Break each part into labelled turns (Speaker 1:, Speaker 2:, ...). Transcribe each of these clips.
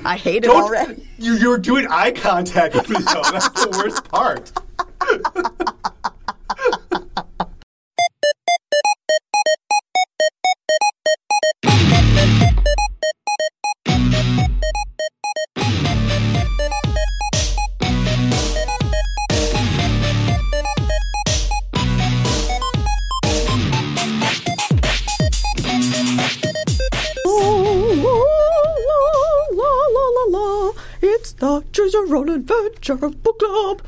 Speaker 1: worst. I hate it
Speaker 2: Don't-
Speaker 1: already.
Speaker 2: You, you're doing eye contact with me, though. That's the worst part.
Speaker 1: Adventure Book Club.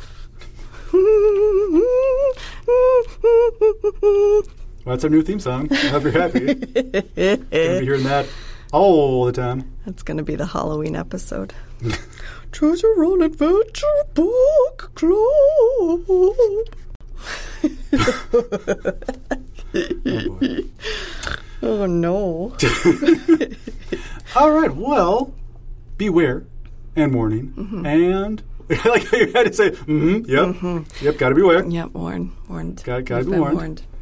Speaker 2: Well, that's our new theme song. I hope you're happy. Gonna be hearing that all the time.
Speaker 1: That's going to be the Halloween episode. Choose Your Own Adventure Book Club.
Speaker 2: Oh.
Speaker 1: Oh no.
Speaker 2: All right. Well, beware and warning.
Speaker 1: Mm-hmm.
Speaker 2: And like you had to say, mm-hmm, yep, yep, got to beware.
Speaker 1: Yep, warned. Warned.
Speaker 2: Gotta- gotta
Speaker 1: We've
Speaker 2: be
Speaker 1: been
Speaker 2: warned.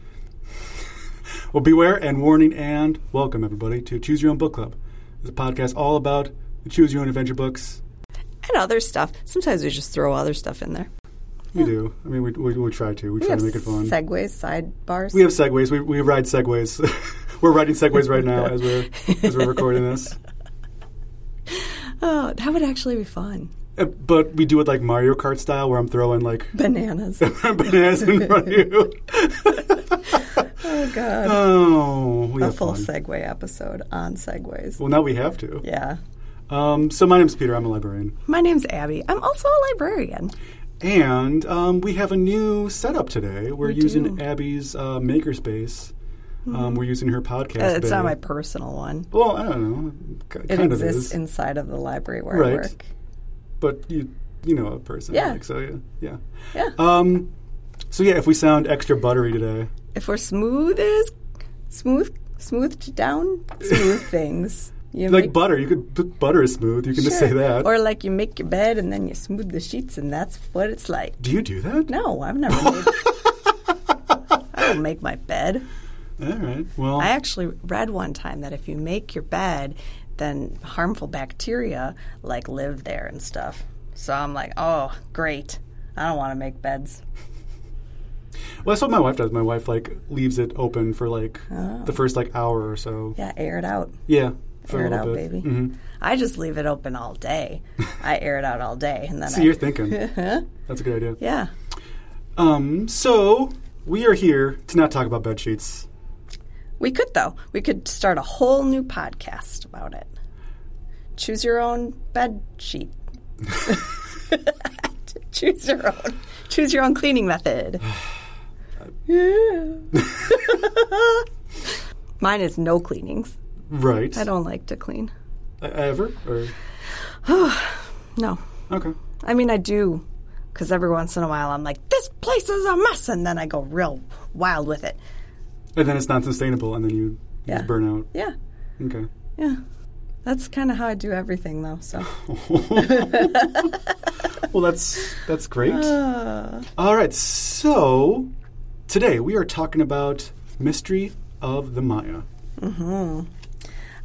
Speaker 2: Well, beware and warning and welcome everybody to Choose Your Own Book Club. It's a podcast all about the Choose Your Own Adventure books.
Speaker 1: And other stuff. Sometimes we just throw other stuff in there.
Speaker 2: We do. I mean, we, we, we try to. We
Speaker 1: We
Speaker 2: try to make it fun.
Speaker 1: segues, sidebars.
Speaker 2: we have segways. We, we ride segways. we're riding segways right now as we're as we're recording this.
Speaker 1: oh, that would actually be fun.
Speaker 2: Uh, But we do it like Mario Kart style, where I'm throwing like
Speaker 1: Bananas.
Speaker 2: bananas in front of you.
Speaker 1: oh god.
Speaker 2: Oh, we
Speaker 1: A full
Speaker 2: fun.
Speaker 1: segue episode on segways.
Speaker 2: Well, now we have to.
Speaker 1: Yeah.
Speaker 2: Um, so my name's Peter. I'm a librarian,
Speaker 1: My name's Abby. I'm also a librarian.
Speaker 2: and um, we have a new setup today. We're
Speaker 1: We
Speaker 2: using
Speaker 1: do. Mm-hmm.
Speaker 2: Abby's uh, makerspace. Um, we're using her podcast.
Speaker 1: Uh, it's not my personal one.
Speaker 2: Well, I don't know. K-
Speaker 1: It
Speaker 2: of
Speaker 1: exists
Speaker 2: is,
Speaker 1: inside of the library where I work.
Speaker 2: But you you know a person.
Speaker 1: Yeah.
Speaker 2: Like, so yeah, yeah.
Speaker 1: Yeah.
Speaker 2: Um, so yeah, if we sound extra buttery today,
Speaker 1: if we're smooth as smooth smoothed down smooth things. You
Speaker 2: like butter, you could put butter is smooth. You can just say that.
Speaker 1: Or like you make your bed and then you smooth the sheets and that's what it's like.
Speaker 2: do you do that?
Speaker 1: No, I've never made I don't make my bed.
Speaker 2: All right. Well,
Speaker 1: I actually read one time that if you make your bed, then harmful bacteria like live there and stuff. So I'm like, oh, great. I don't want to make beds.
Speaker 2: well, that's what my wife does. My wife like leaves it open for like
Speaker 1: Oh.
Speaker 2: the first like hour or so.
Speaker 1: Yeah, air it out.
Speaker 2: Yeah.
Speaker 1: Air it out,
Speaker 2: bit.
Speaker 1: baby.
Speaker 2: Mhm.
Speaker 1: I just leave it open all day. I air it out all day, and then
Speaker 2: So
Speaker 1: I,
Speaker 2: you're thinking. That's a good idea.
Speaker 1: yeah.
Speaker 2: Um, so we are here to not talk about bed sheets.
Speaker 1: We could though. We could start a whole new podcast about it. Choose your own bed sheet. choose your own. Choose your own cleaning method. yeah. Mine is no cleanings.
Speaker 2: Right.
Speaker 1: I don't like to clean.
Speaker 2: E- Ever? Or
Speaker 1: No.
Speaker 2: okay.
Speaker 1: I mean, I do, because every once in a while I'm like, this place is a mess, and then I go real wild with it.
Speaker 2: And then it's not sustainable, and then you,
Speaker 1: Yeah.
Speaker 2: just burn out.
Speaker 1: Yeah,
Speaker 2: Okay.
Speaker 1: yeah. That's kind of how I do everything, though. So,
Speaker 2: Well, that's that's great.
Speaker 1: Uh.
Speaker 2: All right. So today we are talking about mystery of the Maya. Hmm.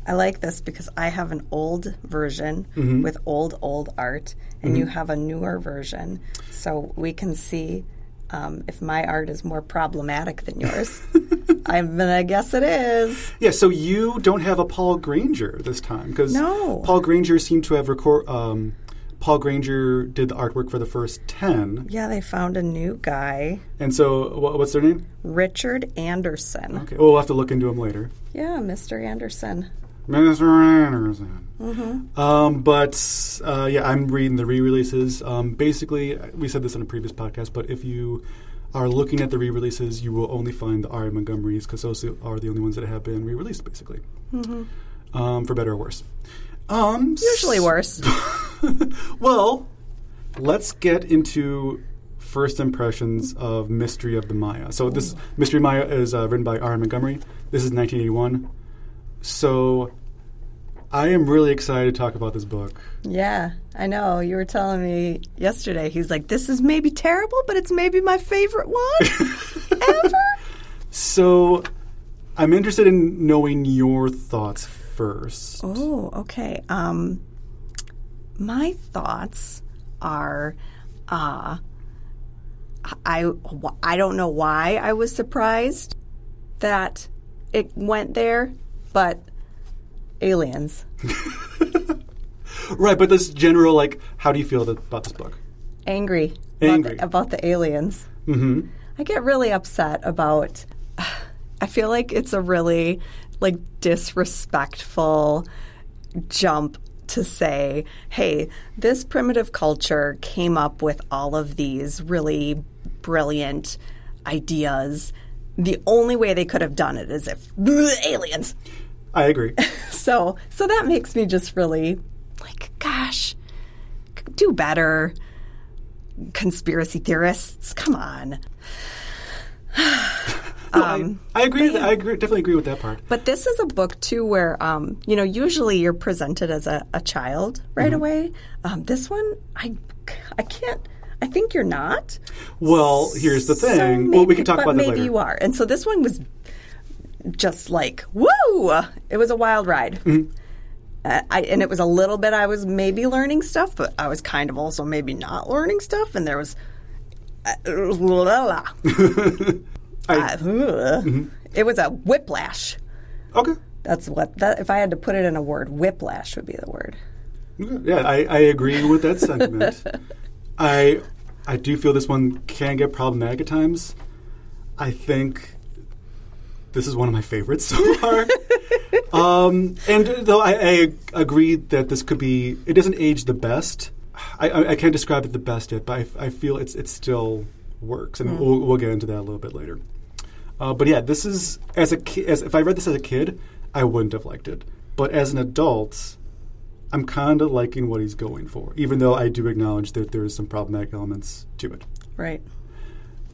Speaker 1: I like this because I have an old version
Speaker 2: Mm-hmm.
Speaker 1: with old, old art, and you have a newer version. So we can see um, if my art is more problematic than yours. I'm gonna guess it is.
Speaker 2: Yeah. So you don't have a Paul Granger this time because
Speaker 1: No.
Speaker 2: Paul Granger seemed to have record. Um, Paul Granger did the artwork for the first ten,
Speaker 1: Yeah, they found a new guy,
Speaker 2: and so wha- what's their name?
Speaker 1: Richard Anderson.
Speaker 2: Okay. Well, we'll have to look into him later.
Speaker 1: Yeah, Mr. Anderson.
Speaker 2: Mr. Anderson. Um, but uh, yeah, I'm reading the re-releases. Um, basically, we said this in a previous podcast, but if you are looking at the re-releases, you will only find the R. Montgomerys because those are the only ones that have been re-released, basically, um, for better or worse. Um,
Speaker 1: Usually worse.
Speaker 2: well, let's get into first impressions of Mystery of the Maya. So this Mystery Maya is uh, written by R. Montgomery. This is 1981. So I am really excited to talk about this book.
Speaker 1: Yeah, I know. You were telling me yesterday. He's like, "This is maybe terrible, but it's maybe my favorite one ever."
Speaker 2: So I'm interested in knowing your thoughts first.
Speaker 1: Oh, okay. Um, my thoughts are uh, I, I don't know why I was surprised that it went there, but aliens.
Speaker 2: Right, but this general, like, how do you feel about this book?
Speaker 1: Angry.
Speaker 2: Angry.
Speaker 1: About the, about the aliens.
Speaker 2: Mm-hmm.
Speaker 1: I get really upset about. I feel like it's a really like disrespectful jump to say, "Hey, this primitive culture came up with all of these really brilliant ideas. The only way they could have done it is if aliens."
Speaker 2: I agree.
Speaker 1: So, so that makes me just really like, gosh, do better. Conspiracy theorists, come on.
Speaker 2: No, I, I agree. I agree, definitely agree with that part.
Speaker 1: But this is a book too, where um, you know usually you're presented as a, a child right
Speaker 2: Mm-hmm.
Speaker 1: away. Um, this one, I, I can't. I think you're not.
Speaker 2: Well, here's the
Speaker 1: So
Speaker 2: thing. well, we can talk about that
Speaker 1: maybe
Speaker 2: later.
Speaker 1: you are. And so this one was just like woo! It was a wild ride.
Speaker 2: Mm-hmm.
Speaker 1: Uh, I, and it was a little bit. I was maybe learning stuff, but I was kind of also maybe not learning stuff. And there was. Uh, la, la.
Speaker 2: I-
Speaker 1: Uh, ugh. It was a whiplash.
Speaker 2: Okay.
Speaker 1: That's what that. If I had to put it in a word, whiplash would be the word.
Speaker 2: Yeah, I, I agree with that sentiment. I I do feel this one can get problematic at times. I think this is one of my favorites so far. um, and though I, I agree that this could be, it doesn't age the best. I, I, I can't describe it the best yet, but I, I feel it's it still works, and we'll, we'll get into that a little bit later. Uh, but yeah, this is as a ki- as if I read this as a kid, I wouldn't have liked it. But as an adult, I'm kind of liking what he's going for, even though I do acknowledge that there is some problematic elements to it.
Speaker 1: Right.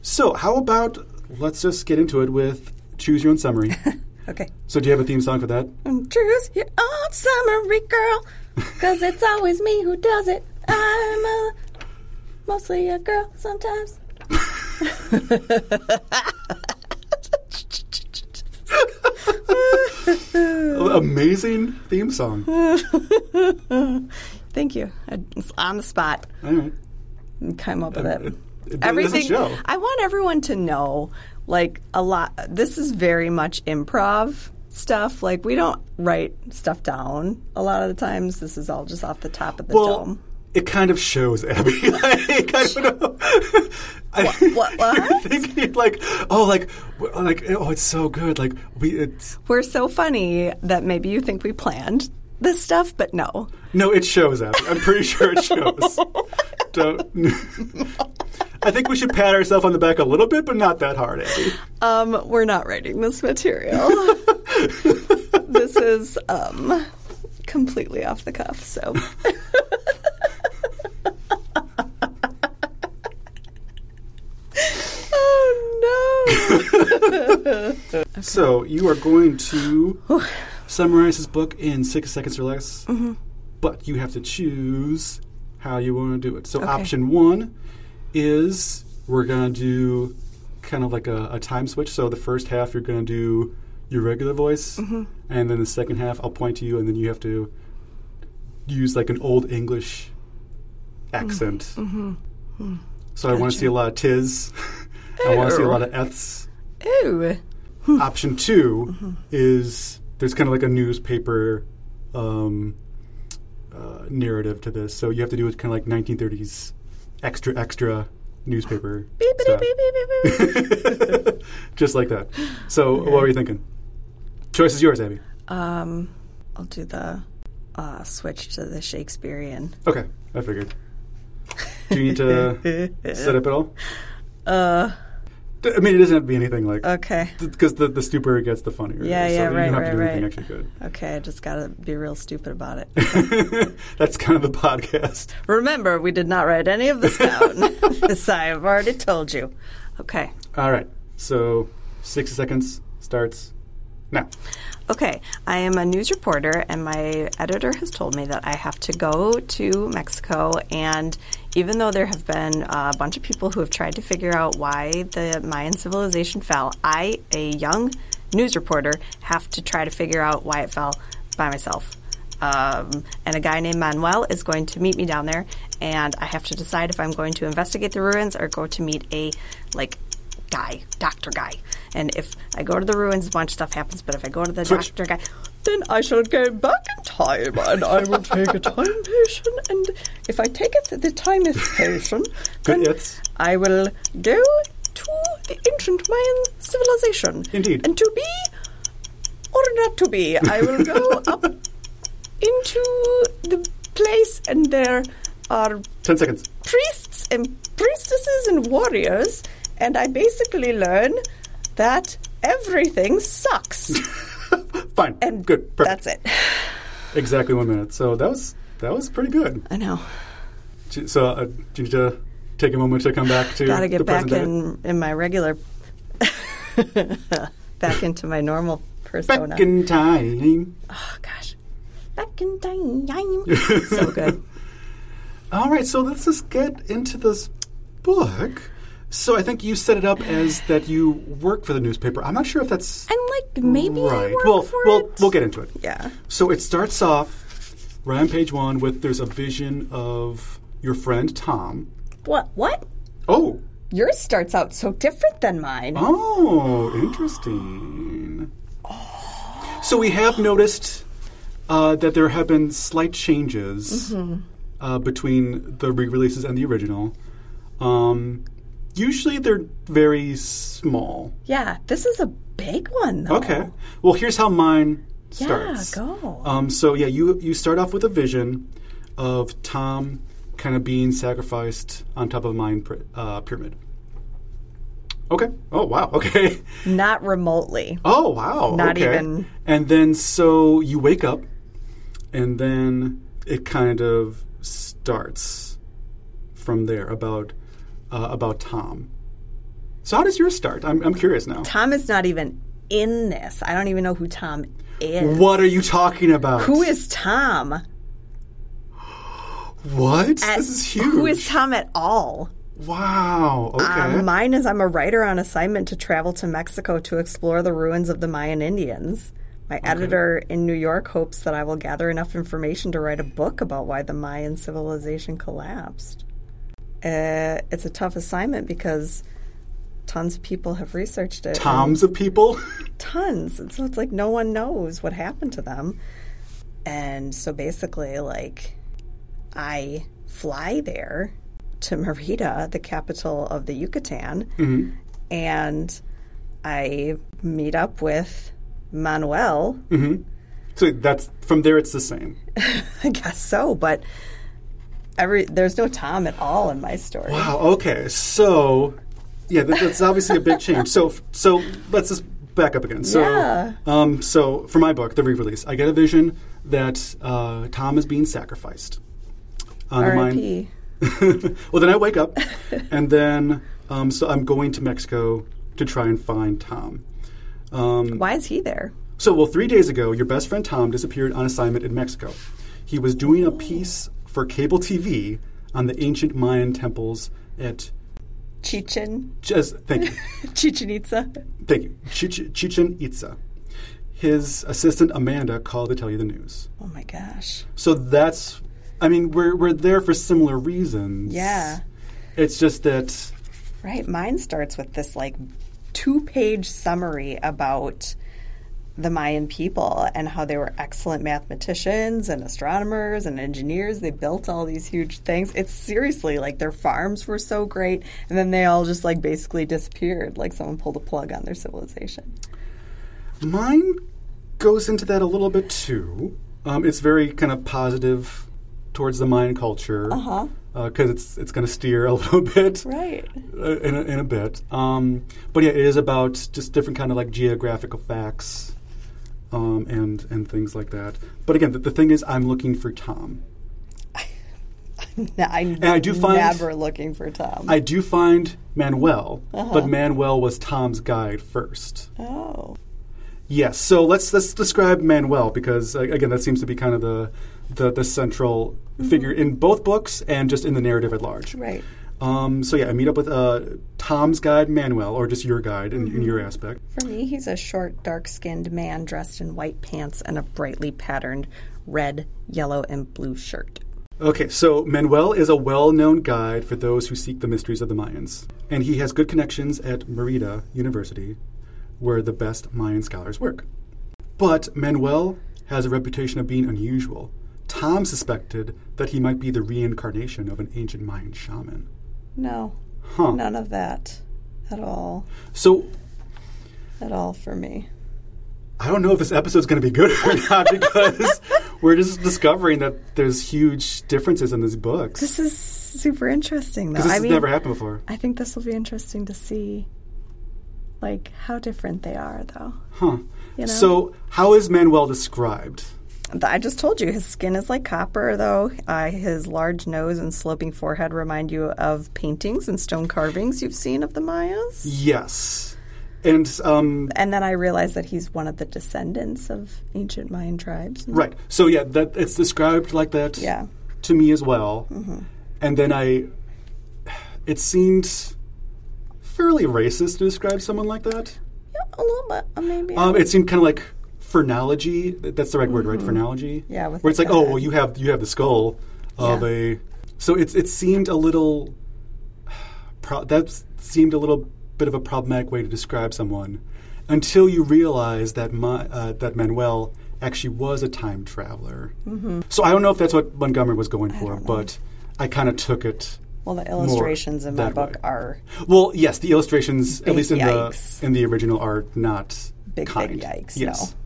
Speaker 2: So, how about let's just get into it with choose your own summary.
Speaker 1: Okay.
Speaker 2: so, do you have a theme song for that?
Speaker 1: Mm, choose your own summary, girl, because it's always me who does it. I'm a, mostly a girl sometimes.
Speaker 2: Amazing theme song.
Speaker 1: Thank you. It's on the spot.
Speaker 2: All right.
Speaker 1: Came up with it.
Speaker 2: it- show.
Speaker 1: I want everyone to know, like a lot. This is very much improv stuff. Like we don't write stuff down a lot of the times. This is all just off the top of the
Speaker 2: Well,
Speaker 1: dome.
Speaker 2: it kind of shows, Abby. like, I don't know. I,
Speaker 1: what- what?
Speaker 2: You're thinking like, oh, like, like, oh, it's so good. Like, we, it's
Speaker 1: We're so funny that maybe you think we planned this stuff, but no.
Speaker 2: no, it shows, Abby. I'm pretty sure it shows. don't. I think we should pat ourselves on the back a little bit, but not that hard, Abby.
Speaker 1: Um, we're not writing this material. this is um, completely off the cuff. So. oh no!
Speaker 2: So you are going to summarize this book in six seconds or less,
Speaker 1: Mm-hmm.
Speaker 2: but you have to choose how you want to do it. So
Speaker 1: Okay.
Speaker 2: option one is we're going to do kind of like a, a time switch. So the first half you're going to do your regular voice,
Speaker 1: Mm-hmm.
Speaker 2: and then the second half I'll point to you, and then you have to use like an old English accent.
Speaker 1: Mm-hmm.
Speaker 2: So I want to see a lot of tis. I want to see a lot of eths.
Speaker 1: Ew.
Speaker 2: Option 2 is there's kind of like a newspaper um, uh, narrative to this. So you have to do it kind of like 1930s extra, extra newspaper.
Speaker 1: Beep, beep, beep.
Speaker 2: Just like that. So what were you thinking? Choice is yours, Abby.
Speaker 1: Um, I'll do the uh, switch to the Shakespearean.
Speaker 2: Okay, I figured. Do you need to set up at all?
Speaker 1: Uh,
Speaker 2: I mean, it doesn't have to be anything like
Speaker 1: okay.
Speaker 2: because the the stupider it gets, the funnier.
Speaker 1: Yeah, yeah,
Speaker 2: so you
Speaker 1: right,
Speaker 2: don't have
Speaker 1: right,
Speaker 2: to do anything
Speaker 1: right.
Speaker 2: actually good.
Speaker 1: Okay, I just gotta be real stupid about it.
Speaker 2: That's kind of the podcast.
Speaker 1: Remember, we did not write any of this down. this I have already told you. Okay.
Speaker 2: All right. So 60 seconds starts now.
Speaker 1: Okay, I am a news reporter, and my editor has told me that I have to go to Mexico. And even though there have been a bunch of people who have tried to figure out why the Mayan civilization fell, I, a young news reporter, have to try to figure out why it fell by myself. Um, and a guy named Manuel is going to meet me down there, and I have to decide if I'm going to investigate the ruins or go to meet a like guy, doctor guy. And if I go to the ruins, a bunch of stuff happens. But if I go to the
Speaker 2: Switch.
Speaker 1: doctor guy, then I shall go back in time, and I will take a time potion. And if I take it, the time is potion, then
Speaker 2: hits.
Speaker 1: I will go to the ancient Mayan civilization.
Speaker 2: Indeed.
Speaker 1: And to be or not to be, I will go up into the place, and there are
Speaker 2: Ten seconds.
Speaker 1: priests and priestesses and warriors, and I basically learn that everything sucks.
Speaker 2: Fine.
Speaker 1: And
Speaker 2: good. Perfect.
Speaker 1: that's it.
Speaker 2: Exactly one minute. So that was that was pretty good.
Speaker 1: I know.
Speaker 2: So uh, do you need to take a moment to come back to
Speaker 1: Got to get back in in my regular, back into my normal persona.
Speaker 2: Back in time.
Speaker 1: oh gosh, back in time. so good.
Speaker 2: All right, so let's just get into this book. So I think you set it up as that you work for the newspaper. I'm not sure if that's
Speaker 1: And like maybe I
Speaker 2: right.
Speaker 1: work
Speaker 2: well,
Speaker 1: for
Speaker 2: well,
Speaker 1: it.
Speaker 2: we'll get into it.
Speaker 1: Yeah.
Speaker 2: So it starts off right on page one with there's a vision of your friend Tom.
Speaker 1: What? What?
Speaker 2: Oh,
Speaker 1: Yours starts out so different than mine.
Speaker 2: oh, interesting. So we have noticed uh, that there have been slight changes
Speaker 1: Mm-hmm.
Speaker 2: uh, between the re-releases and the original. Um, usually they're very small.
Speaker 1: Yeah, this is a big one though.
Speaker 2: Okay. Well, here's how
Speaker 1: Mayan
Speaker 2: starts.
Speaker 1: Yeah, go.
Speaker 2: Um, so yeah, you you start off with a vision of Tom kind of being sacrificed on top of a mine py- uh, pyramid. Okay. Oh wow. Okay.
Speaker 1: Not remotely.
Speaker 2: Oh wow.
Speaker 1: Not
Speaker 2: okay.
Speaker 1: even-
Speaker 2: And then so you wake up, and then it kind of starts from there about uh, about Tom. So how does yours start? I'm I'm curious now.
Speaker 1: Tom is not even in this. I don't even know who Tom is.
Speaker 2: What are you talking about?
Speaker 1: Who is Tom?
Speaker 2: what?
Speaker 1: At-
Speaker 2: this is huge.
Speaker 1: Who is Tom at all?
Speaker 2: Wow. Okay.
Speaker 1: Um, mine is I'm a writer on assignment to travel to Mexico to explore the ruins of the Mayan Indians. My editor in New York hopes that I will gather enough information to write a book about why the Mayan civilization collapsed. Uh, it's a tough assignment because tons of people have researched it.
Speaker 2: Tons of people.
Speaker 1: tons. And so it's like no one knows what happened to them. And so basically, like, I fly there to Merida, the capital of the Yucatan, and I meet up with Manuel.
Speaker 2: so that's from there. It's the same.
Speaker 1: I guess so, but every there's no Tom at all in my story.
Speaker 2: Wow. Okay. So, yeah, that, that's obviously a big change. So, so let's just back up again. So,
Speaker 1: Yeah.
Speaker 2: um, so for my book, the re-release, I get a vision that uh, Tom is being sacrificed. On.
Speaker 1: R.I.P.
Speaker 2: well, then I wake up, and then um, so I'm going to Mexico to try and find Tom. Um,
Speaker 1: Why is he there?
Speaker 2: so, well, three days ago, your best friend Tom disappeared on assignment in Mexico. He was doing a piece for cable TV on the ancient Mayan temples at
Speaker 1: Chichen,
Speaker 2: just thank you,
Speaker 1: Chichen Itza.
Speaker 2: thank you, Chich- Chichen Itza. His assistant Amanda called to tell you the news.
Speaker 1: Oh my gosh.
Speaker 2: So that's, I mean, we're we're there for similar reasons.
Speaker 1: Yeah.
Speaker 2: It's just that
Speaker 1: Right. Mine starts with this like two page summary about the Mayan people and how they were excellent mathematicians and astronomers and engineers. They built all these huge things. It's seriously like their farms were so great and then they all just like basically disappeared. Like someone pulled a plug on their civilization.
Speaker 2: Mine goes into that a little bit too. Um, it's very kind of positive towards the Mayan culture
Speaker 1: Uh-huh.
Speaker 2: because it's it's going to steer a little bit
Speaker 1: Right.
Speaker 2: uh, in, a, in a bit. Um, but yeah, it is about just different kind of like geographical facts um, and and things like that. But again, the, the thing is, I'm looking for Tom.
Speaker 1: I'm
Speaker 2: I do find-
Speaker 1: never looking for Tom.
Speaker 2: I do find Manuel,
Speaker 1: Uh-huh.
Speaker 2: but Manuel was Tom's guide first.
Speaker 1: oh.
Speaker 2: Yes. So let's let's describe Manuel because uh, again, that seems to be kind of the the, the central figure in both books and just in the narrative at large.
Speaker 1: Right.
Speaker 2: Um, so yeah, I meet up with uh, Tom's guide Manuel, or just your guide in, in your aspect.
Speaker 1: For me, he's a short, dark skinned man dressed in white pants and a brightly patterned red, yellow, and blue shirt.
Speaker 2: Okay, so Manuel is a well-known guide for those who seek the mysteries of the Mayans, and he has good connections at Merida University, where the best Mayan scholars work. But Manuel has a reputation of being unusual. Tom suspected that he might be the reincarnation of an ancient Mayan shaman.
Speaker 1: No,
Speaker 2: Huh.
Speaker 1: none of that at all.
Speaker 2: So
Speaker 1: At all for me.
Speaker 2: I don't know if this episode's going to be good or not because we're just discovering that there's huge differences in these books.
Speaker 1: This is super interesting, though.
Speaker 2: This
Speaker 1: I
Speaker 2: has
Speaker 1: mean,
Speaker 2: never happened before.
Speaker 1: I think this will be interesting to see, like, how different they are, though.
Speaker 2: Huh.
Speaker 1: You know?
Speaker 2: So, how is Manuel described?
Speaker 1: I just told you his skin is like copper, though. Uh, his large nose and sloping forehead remind you of paintings and stone carvings you've seen of the Mayas.
Speaker 2: Yes. And, um,
Speaker 1: And then I realized that he's one of the descendants of ancient Mayan tribes.
Speaker 2: right. So, yeah, that it's described like that
Speaker 1: Yeah.
Speaker 2: to me as well. And then I, it seemed fairly racist to describe someone like that.
Speaker 1: Yeah, a little bit, uh, maybe.
Speaker 2: Um, it seemed kind of like phrenology. th- That's the right word, right? Phrenology.
Speaker 1: Mm-hmm. Yeah, with
Speaker 2: Where it's like, oh, well, you have you have the skull of
Speaker 1: Yeah.
Speaker 2: a. So it's it seemed a little. Pro- that seemed a little bit of a problematic way to describe someone, until you realize that my, uh, that Manuel actually was a time traveler. Mm-hmm. So I don't know if that's what Montgomery was going for,
Speaker 1: don't
Speaker 2: but I kind of took it.
Speaker 1: well, the illustrations in my book
Speaker 2: way.
Speaker 1: are
Speaker 2: Well, yes, the illustrations,
Speaker 1: Big
Speaker 2: at least in
Speaker 1: yikes.
Speaker 2: the in the original, are not
Speaker 1: big,
Speaker 2: kind.
Speaker 1: big yikes.
Speaker 2: Yes.
Speaker 1: No.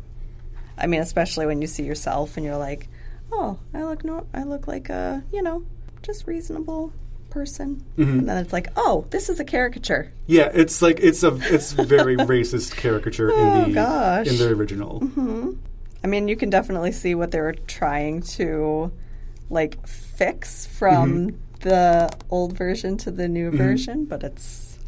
Speaker 1: I mean, especially when you see yourself and you're like, oh, I look no, I look like a, you know, just reasonable person.
Speaker 2: Mm-hmm.
Speaker 1: And then it's like, oh, this is a caricature.
Speaker 2: Yeah, it's like it's a it's very racist caricature
Speaker 1: Oh,
Speaker 2: in the
Speaker 1: gosh.
Speaker 2: in the original.
Speaker 1: I mean, you can definitely see what they were trying to like fix from
Speaker 2: Mm-hmm.
Speaker 1: the old version to the new version, but it's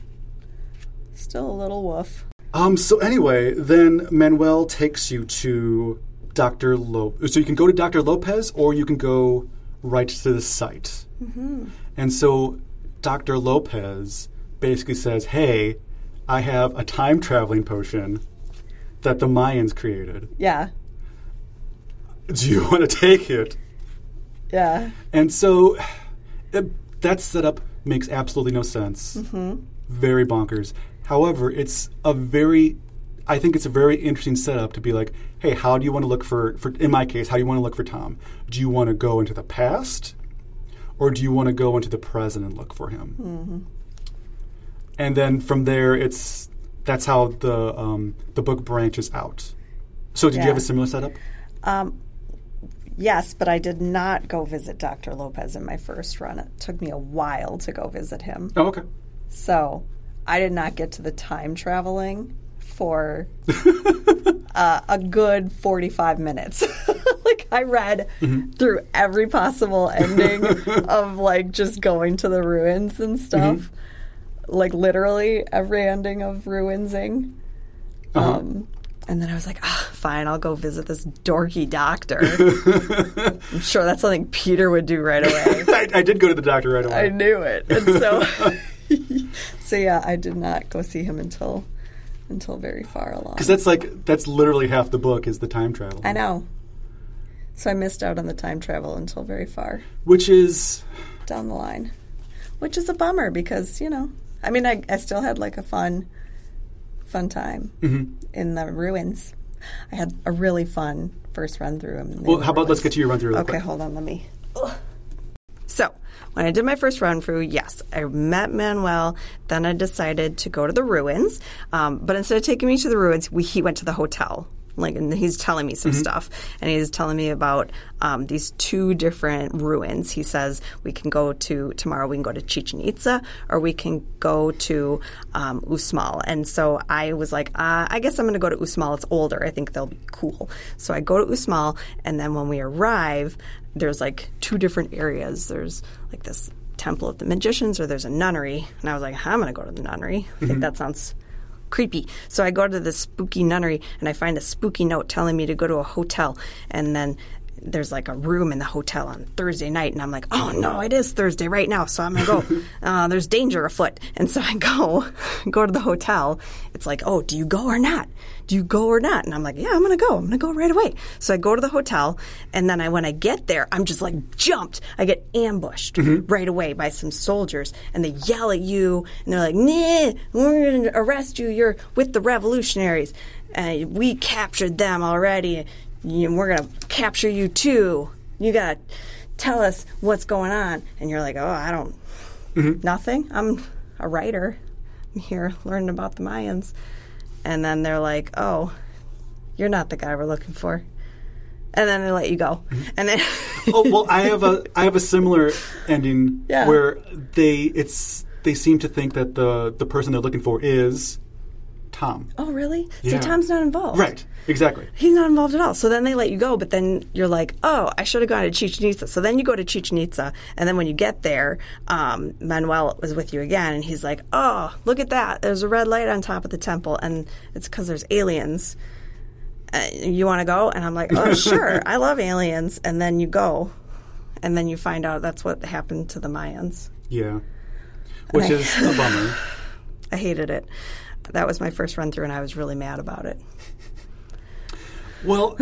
Speaker 1: still a little woof.
Speaker 2: Um. So anyway, then Manuel takes you to Doctor Lopez. So you can go to Doctor Lopez, or you can go right to the site. Mm-hmm. And so Doctor Lopez basically says, "Hey, I have a time traveling potion that the Mayans created.
Speaker 1: Yeah.
Speaker 2: Do you want to take it?"
Speaker 1: Yeah.
Speaker 2: And so it, that setup makes absolutely no sense. Very bonkers. However, it's a very, I think it's a very interesting setup to be like, hey, how do you want to look for, for in my case, how do you want to look for Tom? Do you want to go into the past or do you want to go into the present and look for him? And then from there, it's, that's how the, um, the book branches out. So did you have a similar setup?
Speaker 1: Um, yes, but I did not go visit Dr. Lopez in my first run. It took me a while to go visit him.
Speaker 2: Oh, okay.
Speaker 1: So I did not get to the time traveling for uh, a good 45 minutes. like I read through every possible ending of like just going to the ruins and stuff. Like literally every ending of ruinsing.
Speaker 2: Uh-huh.
Speaker 1: Um, and then I was like, ah, fine, I'll go visit this dorky doctor. I'm sure that's something Peter would do right away.
Speaker 2: I, I did go to the doctor right away.
Speaker 1: I knew it. And so So yeah, I did not go see him until until very far along.
Speaker 2: Because that's like that's literally half the book is the time travel.
Speaker 1: I know. So I missed out on the time travel until very far
Speaker 2: Which is
Speaker 1: down the line. Which is a bummer because, you know, I mean I, I still had like a fun fun time
Speaker 2: Mm-hmm.
Speaker 1: in the ruins. I had a really fun first run through them.
Speaker 2: well. How about let's get to your run through.
Speaker 1: Okay,
Speaker 2: quick.
Speaker 1: hold on. Let me. So, when I did my first run through, yes, I met Manuel. Then I decided to go to the ruins. Um, but instead of taking me to the ruins, we, he went to the hotel. Like, and he's telling me some stuff, and he's telling me about um, these two different ruins. He says we can go to tomorrow. We can go to Chichen Itza, or we can go to um, Uxmal. And so I was like, uh, I guess I'm going to go to Uxmal. It's older. I think they'll be cool. So I go to Uxmal, and then when we arrive, there's like two different areas. There's like this temple of the magicians, or there's a nunnery. And I was like, I'm going to go to the nunnery. I think mm-hmm. that sounds creepy. So I go to this spooky nunnery and I find a spooky note telling me to go to a hotel. And then there's like a room in the hotel on Thursday night, and I'm like, oh no, it is Thursday right now, so I'm gonna go. uh, there's danger afoot, and so I go, go to the hotel. It's like, oh, do you go or not? Do you go or not? And I'm like, yeah, I'm gonna go. I'm gonna go right away. So I go to the hotel, and then I when I get there, I'm just like jumped. I get ambushed right away by some soldiers, and they yell at you, and they're like, nah, we're gonna arrest you. You're with the revolutionaries. Uh, we captured them already you, we're going to capture you too. You got to tell us what's going on. And you're like, oh, I don't, mm-hmm. nothing. I'm a writer. I'm here learning about the Mayans. And then they're like, oh, you're not the guy we're looking for. And then they let you go. Mm-hmm. And then,
Speaker 2: oh well, I have a I have a similar ending
Speaker 1: Yeah.
Speaker 2: where they it's they seem to think that the the person they're looking for is Tom.
Speaker 1: oh, really?
Speaker 2: Yeah.
Speaker 1: See, Tom's not involved.
Speaker 2: Right. Exactly.
Speaker 1: He's not involved at all. So then they let you go, but then you're like, oh, I should have gone to Chichen Itza. So then you go to Chichen Itza, and then when you get there, um, Manuel was with you again, and he's like, oh, look at that. There's a red light on top of the temple, and it's because there's aliens. Uh, you want to go? And I'm like, oh, sure. I love aliens. And then you go, and then you find out that's what happened to the Mayans.
Speaker 2: Yeah. Which
Speaker 1: I-
Speaker 2: is a bummer.
Speaker 1: I hated it. That was my first run through, and I was really mad about it.
Speaker 2: Well,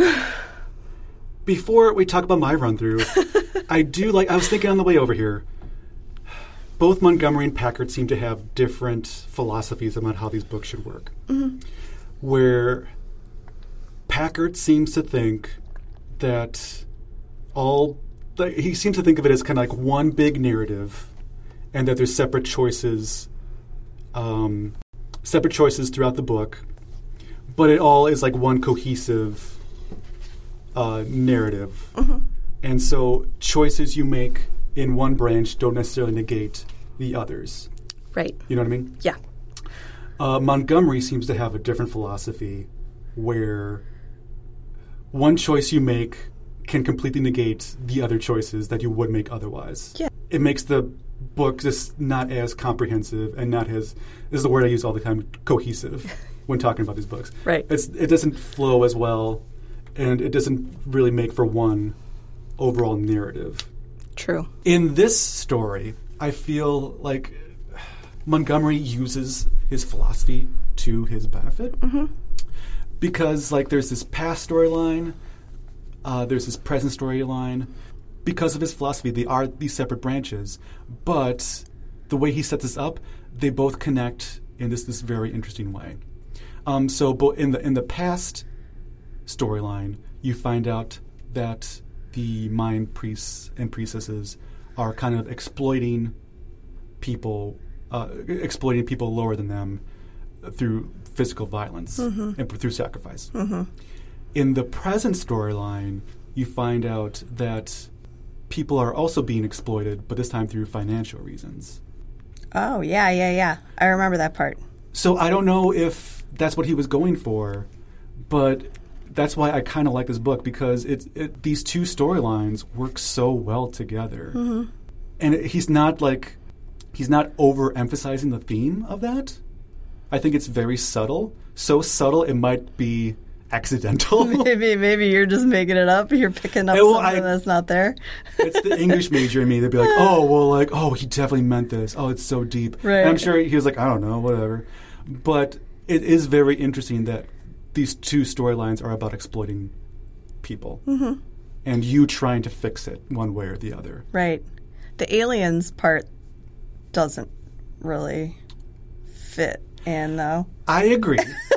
Speaker 2: before we talk about my run through, I do like. I was thinking on the way over here. Both Montgomery and Packard seem to have different philosophies about how these books should work. Where Packard seems to think that all like, he seems to think of it as kind of like one big narrative, and that there's separate choices, um, separate choices throughout the book, but it all is like one cohesive uh, narrative. And so choices you make in one branch don't necessarily negate the others.
Speaker 1: Right.
Speaker 2: You know what I mean?
Speaker 1: Yeah.
Speaker 2: Uh, Montgomery seems to have a different philosophy where one choice you make can completely negate the other choices that you would make otherwise.
Speaker 1: Yeah.
Speaker 2: It makes the book just not as comprehensive and not as this is the word I use all the time cohesive when talking about these books.
Speaker 1: Right.
Speaker 2: It's, it doesn't flow as well and it doesn't really make for one overall narrative.
Speaker 1: True.
Speaker 2: In this story, I feel like Montgomery uses his philosophy to his benefit because, like, there's this past storyline, uh, there's this present storyline. Because of his philosophy, they are these separate branches, but the way he sets this up, they both connect in this this very interesting way. Um, so, bo- in the in the past storyline, you find out that the Mayan priests and priestesses are kind of exploiting people, uh, exploiting people lower than them through physical violence and p- through sacrifice. In the present storyline, you find out that people are also being exploited, but this time through financial reasons.
Speaker 1: Oh, yeah, yeah, yeah. I remember that part.
Speaker 2: So I don't know if that's what he was going for, but that's why I kind of like this book because it, it these two storylines work so well together, mm-hmm. and it, he's not like he's not overemphasizing the theme of that. I think it's very subtle, so subtle it might be accidental.
Speaker 1: Maybe, maybe you're just making it up. You're picking up
Speaker 2: well,
Speaker 1: something
Speaker 2: I-
Speaker 1: that's not there.
Speaker 2: it's the English major in me. They'd be like, "Oh, well, like, oh, he definitely meant this. Oh, it's so deep."
Speaker 1: Right.
Speaker 2: And I'm sure he was like, "I don't know, whatever." But it is very interesting that these two storylines are about exploiting people, mm-hmm. and you trying to fix it one way or the other.
Speaker 1: Right. The aliens part doesn't really fit in, though.
Speaker 2: I agree.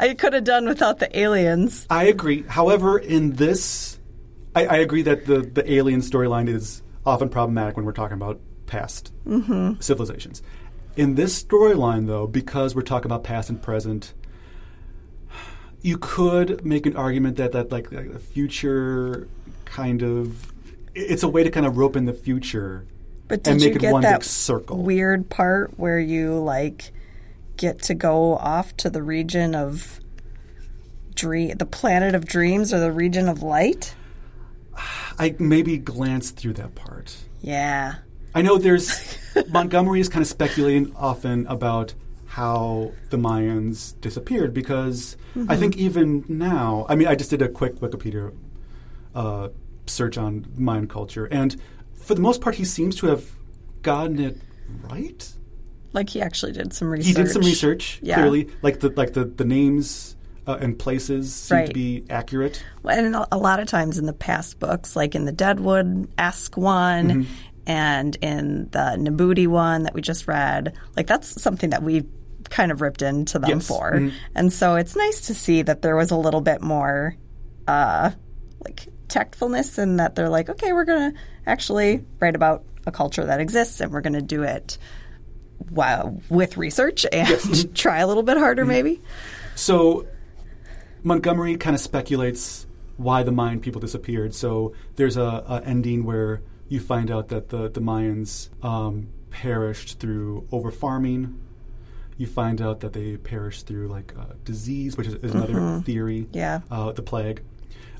Speaker 1: I could have done without the aliens.
Speaker 2: I agree. However, in this, I, I agree that the the alien storyline is often problematic when we're talking about past mm-hmm. civilizations. In this storyline, though, because we're talking about past and present, you could make an argument that that like, like the future kind of it's a way to kind of rope in the future
Speaker 1: But did
Speaker 2: and
Speaker 1: you
Speaker 2: make it
Speaker 1: get
Speaker 2: one
Speaker 1: that
Speaker 2: big circle.
Speaker 1: weird part where you like get to go off to the region of dream, the planet of dreams, or the region of light?
Speaker 2: I maybe glanced through that part.
Speaker 1: Yeah.
Speaker 2: I know there's Montgomery is kind of speculating often about how the Mayans disappeared because I think even now, I mean, I just did a quick Wikipedia uh, search on Mayan culture, and for the most part, he seems to have gotten it right.
Speaker 1: Like he actually did some research.
Speaker 2: He did some research,
Speaker 1: Yeah.
Speaker 2: clearly, like the like the the names uh, and places seem to be accurate.
Speaker 1: And a lot of times in the past books, like in the Deadwood esque one
Speaker 2: Mm-hmm.
Speaker 1: and in the Nabooti one that we just read, like that's something that we kind of ripped into them
Speaker 2: Yes.
Speaker 1: for.
Speaker 2: Mhm.
Speaker 1: And so it's nice to see that there was a little bit more uh, like tactfulness in that they're like, okay, we're going to actually write about a culture that exists and we're going to do it wow, with research and try a little bit harder maybe.
Speaker 2: So Montgomery kind of speculates why the Mayan people disappeared. So there's a, a ending where you find out that the the Mayans um, perished through over farming. You find out that they perished through like uh, disease, which is, is another theory.
Speaker 1: Yeah.
Speaker 2: uh, the plague.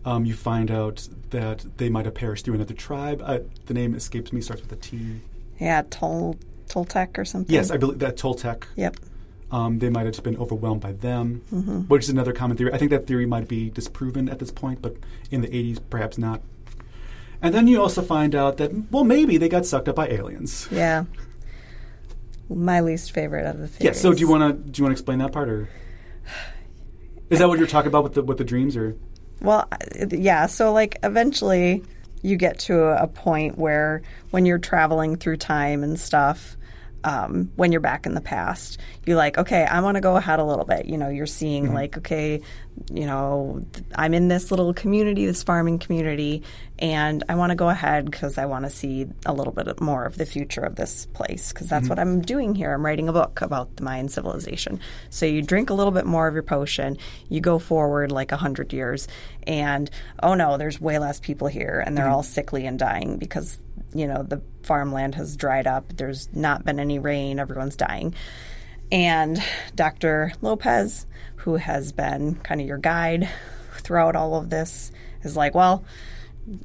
Speaker 2: Um, you find out that they might have perished through another tribe. Uh, the name escapes me. Starts with a T.
Speaker 1: Yeah, Tol Toltec or something.
Speaker 2: Yes, I believe that Toltec.
Speaker 1: Yep.
Speaker 2: Um, they might have just been overwhelmed by them,
Speaker 1: Mm-hmm.
Speaker 2: which is another common theory. I think that theory might be disproven at this point, but in the 80s, perhaps not. And then you also find out that, well, maybe they got sucked up by aliens.
Speaker 1: Yeah. My least favorite of the
Speaker 2: Yeah.
Speaker 1: theories.
Speaker 2: So do you want to do you want to explain that part, or is that what you're talking about with the with the dreams, or
Speaker 1: Well, yeah. So, like, eventually you get to a point where when you're traveling through time and stuff, um, when you're back in the past, you're like, okay, I want to go ahead a little bit. You know, you're seeing, mm-hmm. like, okay, you know, th- I'm in this little community, this farming community, and I want to go ahead because I want to see a little bit more of the future of this place because that's mm-hmm. what I'm doing here. I'm writing a book about the Mayan civilization. So you drink a little bit more of your potion, you go forward like a hundred years, and oh no, there's way less people here, and they're mm-hmm. all sickly and dying because you know the farmland has dried up. There's not been any rain. Everyone's dying. And Dr. Lopez, who has been kind of your guide throughout all of this, is like, well,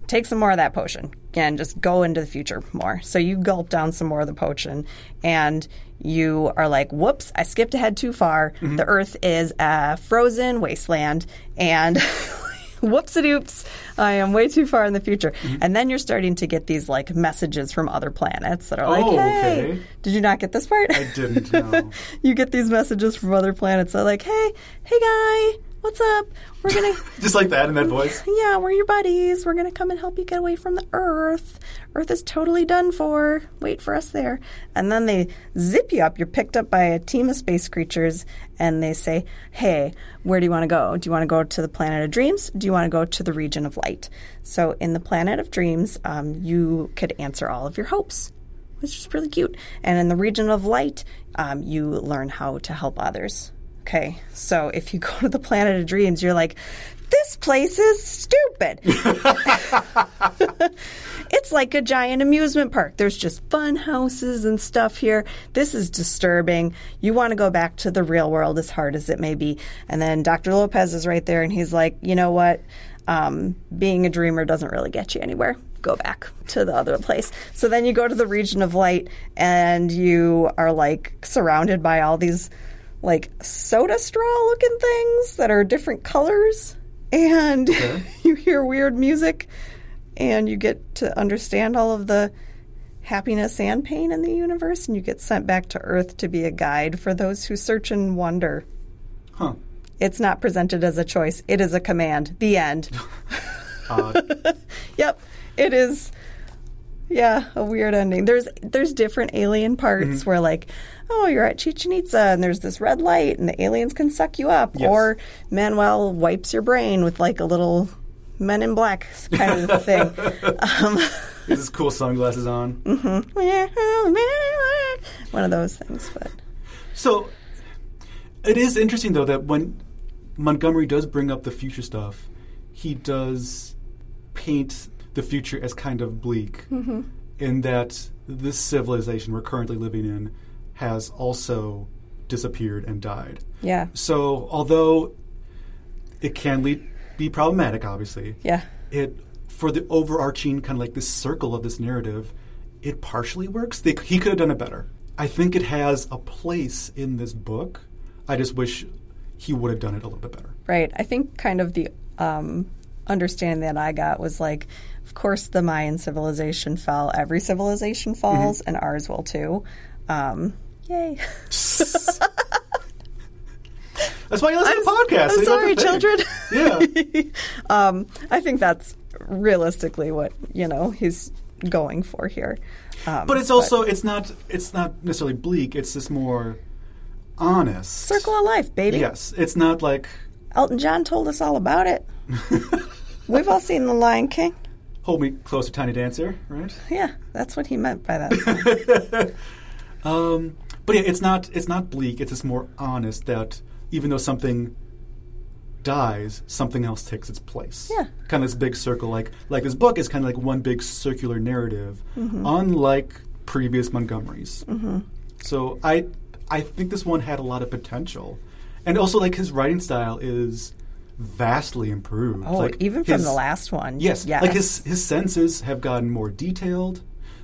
Speaker 1: take some more of that potion and just go into the future more. So you gulp down some more of the potion and you are like, whoops, I skipped ahead too far. Mm-hmm. The earth is a frozen wasteland and whoops a doops, I am way too far in the future. Mm-hmm. And then you're starting to get these like messages from other planets that are like,
Speaker 2: Oh,
Speaker 1: hey,
Speaker 2: okay.
Speaker 1: did you not get this part?
Speaker 2: I didn't know.
Speaker 1: you get these messages from other planets. They're like, hey, hey guy, what's up? We're gonna
Speaker 2: just like that in that voice?
Speaker 1: yeah, we're your buddies. We're going to come and help you get away from the Earth. Earth is totally done for. Wait for us there. And then they zip you up. You're picked up by a team of space creatures, and they say, Hey, where do you want to go? Do you want to go to the planet of dreams? Do you want to go to the region of light? So, in the planet of dreams, um, you could answer all of your hopes which is really cute. And in the region of light, um, you learn how to help others. Okay, so if you go to the planet of dreams, you're like, this place is stupid. it's like a giant amusement park. There's just fun houses and stuff here. This is disturbing. You want to go back to the real world as hard as it may be. And then Dr. Lopez is right there and he's like, you know what? Um, being a dreamer doesn't really get you anywhere. Go back to the other place. So then you go to the region of light and you are like surrounded by all these like soda straw looking things that are different colors. And you hear weird music and you get to understand all of the happiness and pain in the universe, and you get sent back to Earth to be a guide for those who search and wonder.
Speaker 2: Huh.
Speaker 1: It's not presented as a choice, it is a command. The end.
Speaker 2: Odd.
Speaker 1: yep, it is. Yeah, a weird ending. There's there's different alien parts mm-hmm. where like, oh, you're at Chichen Itza and there's this red light and the aliens can suck you up,
Speaker 2: Yes.
Speaker 1: or Manuel wipes your brain with like a little Men in Black kind of thing. um,
Speaker 2: has cool sunglasses on.
Speaker 1: one of those things, but
Speaker 2: So it is interesting though that when Montgomery does bring up the future stuff, he does paint the future as kind of bleak, in that this civilization we're currently living in has also disappeared and died.
Speaker 1: yeah,
Speaker 2: So although it can lead, be problematic, obviously,
Speaker 1: yeah,
Speaker 2: it for the overarching kind of like this circle of this narrative, it partially works. They, he could have done it better. I think it has a place in this book. I just wish he would have done it a little bit better.
Speaker 1: right. I think kind of the um, understanding that I got was like, of course, the Mayan civilization fell. Every civilization falls, and ours will too. Um, yay!
Speaker 2: That's why you listen to podcasts.
Speaker 1: I'm
Speaker 2: so
Speaker 1: sorry,
Speaker 2: don't have to
Speaker 1: children.
Speaker 2: Yeah.
Speaker 1: um, I think that's realistically what you know he's going for here. Um,
Speaker 2: But it's also it's not it's not necessarily bleak. It's just more honest.
Speaker 1: circle of life, baby.
Speaker 2: Yes, it's not like
Speaker 1: Elton John told us all about it. We've all seen The Lion King.
Speaker 2: hold me close to Tiny Dancer, right?
Speaker 1: Yeah, that's what he meant by that.
Speaker 2: Um, but yeah, it's not it's not bleak. It's just more honest that even though something dies, something else takes its place.
Speaker 1: Yeah.
Speaker 2: kind of this big circle. Like like this book is kind of like one big circular narrative,
Speaker 1: Mm-hmm.
Speaker 2: unlike previous Montgomerys. Mm-hmm. So I I think this one had a lot of potential, and also like his writing style is vastly improved.
Speaker 1: oh,
Speaker 2: like
Speaker 1: even from the last one.
Speaker 2: Yes,
Speaker 1: yes.
Speaker 2: like his his sentences have gotten more detailed.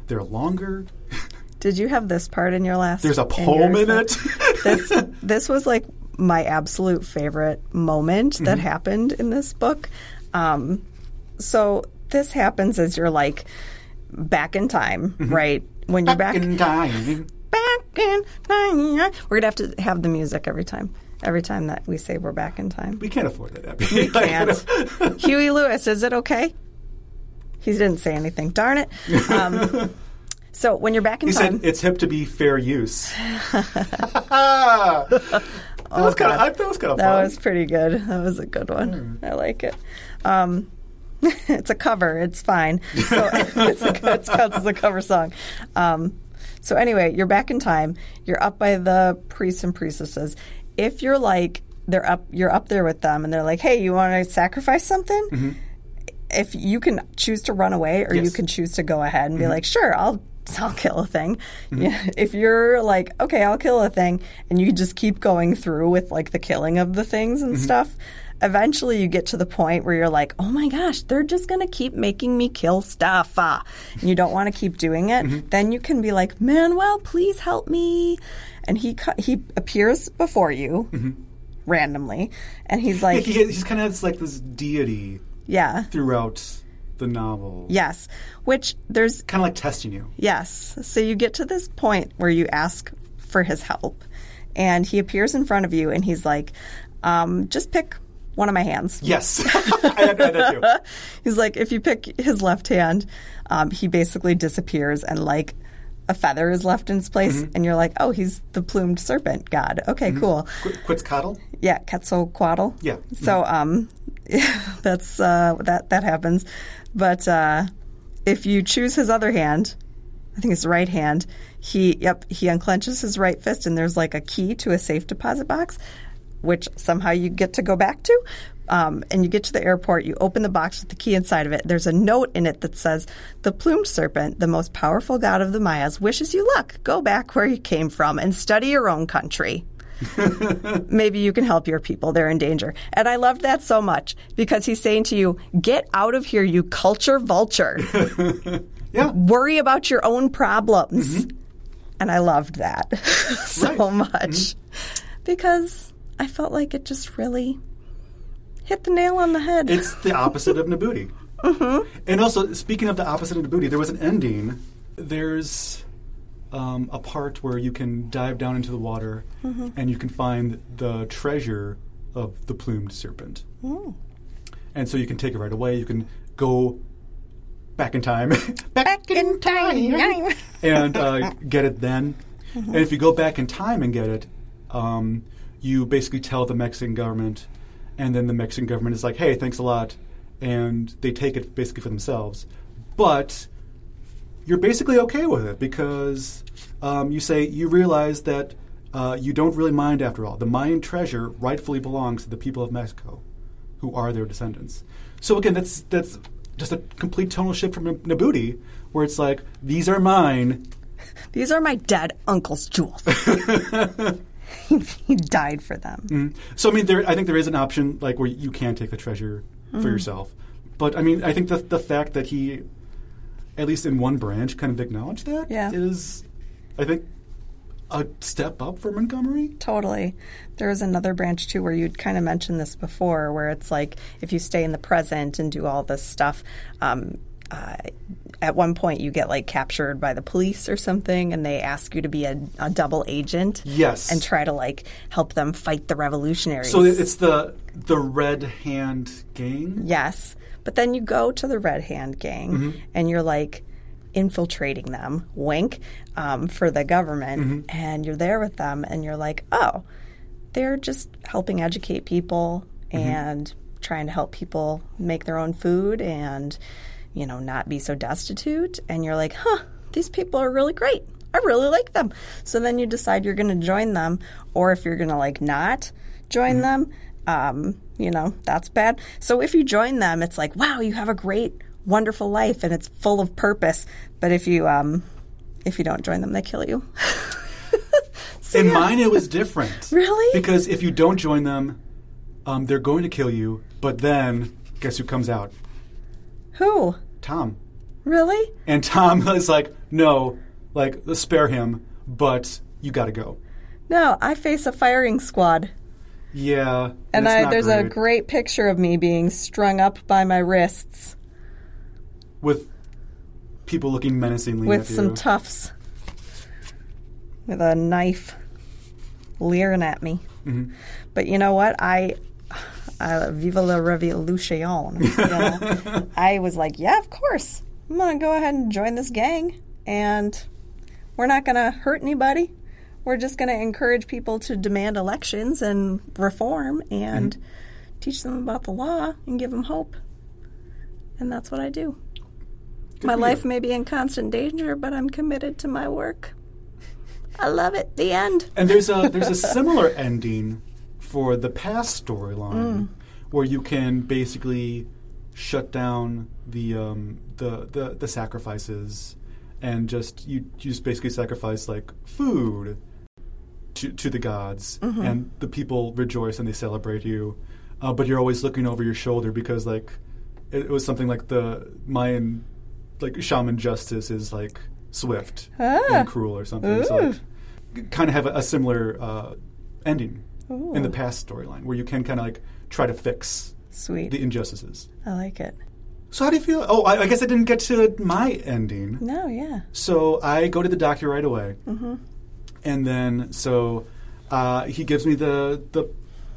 Speaker 2: They're longer.
Speaker 1: Did you have this part in your last?
Speaker 2: There's a poem in
Speaker 1: yours?
Speaker 2: it.
Speaker 1: this this was like my absolute favorite moment that
Speaker 2: Mm-hmm.
Speaker 1: happened in this book. Um, so this happens as you're like back in time, right? When you're back,
Speaker 2: in time.
Speaker 1: back in time. We're gonna have to have the music every time. Every time that we say we're back in time,
Speaker 2: We can't afford that. Abby.
Speaker 1: we can't. Huey Lewis, is it okay? He didn't say anything. Darn it. Um, so when you're back in
Speaker 2: He
Speaker 1: time,
Speaker 2: said it's hip to be fair use. that was kind of. I That was kind of
Speaker 1: That
Speaker 2: fun.
Speaker 1: was pretty good. That was a good one. I like it. Um, it's a cover. It's fine. So it's a, it counts as a cover song. Um, so anyway, you're back in time. You're up by the priests and priestesses. If you're like they're up, you're up there with them, and they're like, "Hey, you want to sacrifice something?" If you can choose to run away, or you can choose to go ahead and be like, "Sure, I'll." I'll kill a thing. Yeah, if you're like, okay, I'll kill a thing, and you just keep going through with like the killing of the things and mm-hmm. stuff, eventually you get to the point where you're like, oh my gosh, they're just gonna keep making me kill stuff. Ah. And you don't want to keep doing it. Mm-hmm. Then you can be like, Manuel, please help me. And he he appears before you mm-hmm. randomly, and he's like,
Speaker 2: He, he's kind of like this deity
Speaker 1: yeah,
Speaker 2: throughout the novel.
Speaker 1: yes. Which there's
Speaker 2: Kind of like testing you.
Speaker 1: Yes. So you get to this point where you ask for his help, and he appears in front of you, and he's like, um, "Just pick one of my hands."
Speaker 2: Yes, I had that too.
Speaker 1: He's like, if you pick his left hand, um, he basically disappears, and like a feather is left in its place, and you're like, "Oh, he's the plumed serpent god." Okay, cool.
Speaker 2: Qu- Quetzalcoatl.
Speaker 1: Yeah, Quetzalcoatl.
Speaker 2: Yeah.
Speaker 1: So um, that's uh, that that happens, but uh, if you choose his other hand, I think it's right hand. He yep he unclenches his right fist, and there's like a key to a safe deposit box, which somehow you get to go back to. Um, and you get to the airport, you open the box with the key inside of it. There's a note in it that says, The plumed serpent, the most powerful god of the Mayas, wishes you luck. Go back where you came from and study your own country maybe you can help your people. They're in danger. And I loved that so much because he's saying to you, get out of here, you culture vulture.
Speaker 2: Yeah.
Speaker 1: Worry about your own problems. And I loved that so
Speaker 2: Mm-hmm. Right. Mm-hmm.
Speaker 1: much because I felt like it just really hit the nail on the head.
Speaker 2: It's the opposite of Nabooti. And also, speaking of the opposite of Nabooti, there was an ending. There's um, a part where you can dive down into the water and you can find the treasure of the plumed serpent. And so you can take it right away. You can go back in time, back in time, and uh, get it then. And if you go back in time and get it, um, you basically tell the Mexican government, and then the Mexican government is like, "Hey, thanks a lot," and they take it basically for themselves. But you're basically okay with it because um, you say you realize that uh, you don't really mind after all. The Mayan treasure rightfully belongs to the people of Mexico, who are their descendants. So again, that's that's just a complete tonal shift from Nab- Nabooti, where it's like these are mine.
Speaker 1: These are my dead uncle's jewels. he died for them.
Speaker 2: So I mean, there I think there is an option like where you can take the treasure for yourself. But I mean, I think the the fact that he, at least in one branch, kind of acknowledge that
Speaker 1: Yeah.
Speaker 2: is, I think, a step up for Montgomery.
Speaker 1: Totally. There was another branch too where you'd kind of mentioned this before, where it's like if you stay in the present and do all this stuff, um, uh, at one point you get like captured by the police or something, and they ask you to be a, a double agent.
Speaker 2: Yes.
Speaker 1: And try to like help them fight the revolutionaries.
Speaker 2: So it's the the Red Hand Gang.
Speaker 1: Yes. But then you go to the Red Hand Gang
Speaker 2: Mm-hmm.
Speaker 1: and you're like infiltrating them, wink, um, for the government.
Speaker 2: Mm-hmm.
Speaker 1: And you're there with them and you're like, oh, they're just helping educate people
Speaker 2: Mm-hmm.
Speaker 1: and trying to help people make their own food and, you know, not be so destitute. And you're like, huh, these people are really great. I really like them. So then you decide you're going to join them, or if you're going to like not join them, um, you know, that's bad. So if you join them, it's like, wow, you have a great, wonderful life and it's full of purpose. But if you um, if you don't join them, they kill you. So,
Speaker 2: In
Speaker 1: yeah.
Speaker 2: mine, it was different.
Speaker 1: Really?
Speaker 2: Because if you don't join them, um, they're going to kill you. But then, guess who comes out?
Speaker 1: Who?
Speaker 2: Tom.
Speaker 1: Really?
Speaker 2: And Tom is like, no, like, spare him, but you got to go.
Speaker 1: No, I face a firing squad.
Speaker 2: Yeah.
Speaker 1: And I, there's a
Speaker 2: great.
Speaker 1: great picture of me being strung up by my wrists
Speaker 2: with people looking menacingly
Speaker 1: with some toughs, with a knife leering at me.
Speaker 2: Mm-hmm.
Speaker 1: But you know what? I, uh, viva la revolution. You know? I was like, yeah, of course. I'm going to go ahead and join this gang. And we're not going to hurt anybody. We're just going to encourage people to demand elections and reform and
Speaker 2: Mm-hmm.
Speaker 1: teach them about the law and give them hope. And that's what I do.
Speaker 2: Good
Speaker 1: my
Speaker 2: for you.
Speaker 1: life may be in constant danger, but I'm committed to my work. I love it. The end.
Speaker 2: And there's a there's a similar ending for the past storyline where you can basically shut down the um, the, the the sacrifices and just you, you just basically sacrifice like food to to the gods and the people rejoice and they celebrate you. Uh, but you're always looking over your shoulder because like it, it was something like the Mayan like shaman justice is like swift
Speaker 1: Ah.
Speaker 2: and cruel or something. So like, kind of have a, a similar uh, ending in the past storyline where you can kind of like try to fix
Speaker 1: Sweet.
Speaker 2: the injustices.
Speaker 1: I like it.
Speaker 2: So how do you feel? Oh, I, I guess I didn't get to my ending.
Speaker 1: No, yeah.
Speaker 2: So I go to the doctor right away, mm-hmm. And then so uh, he gives me the the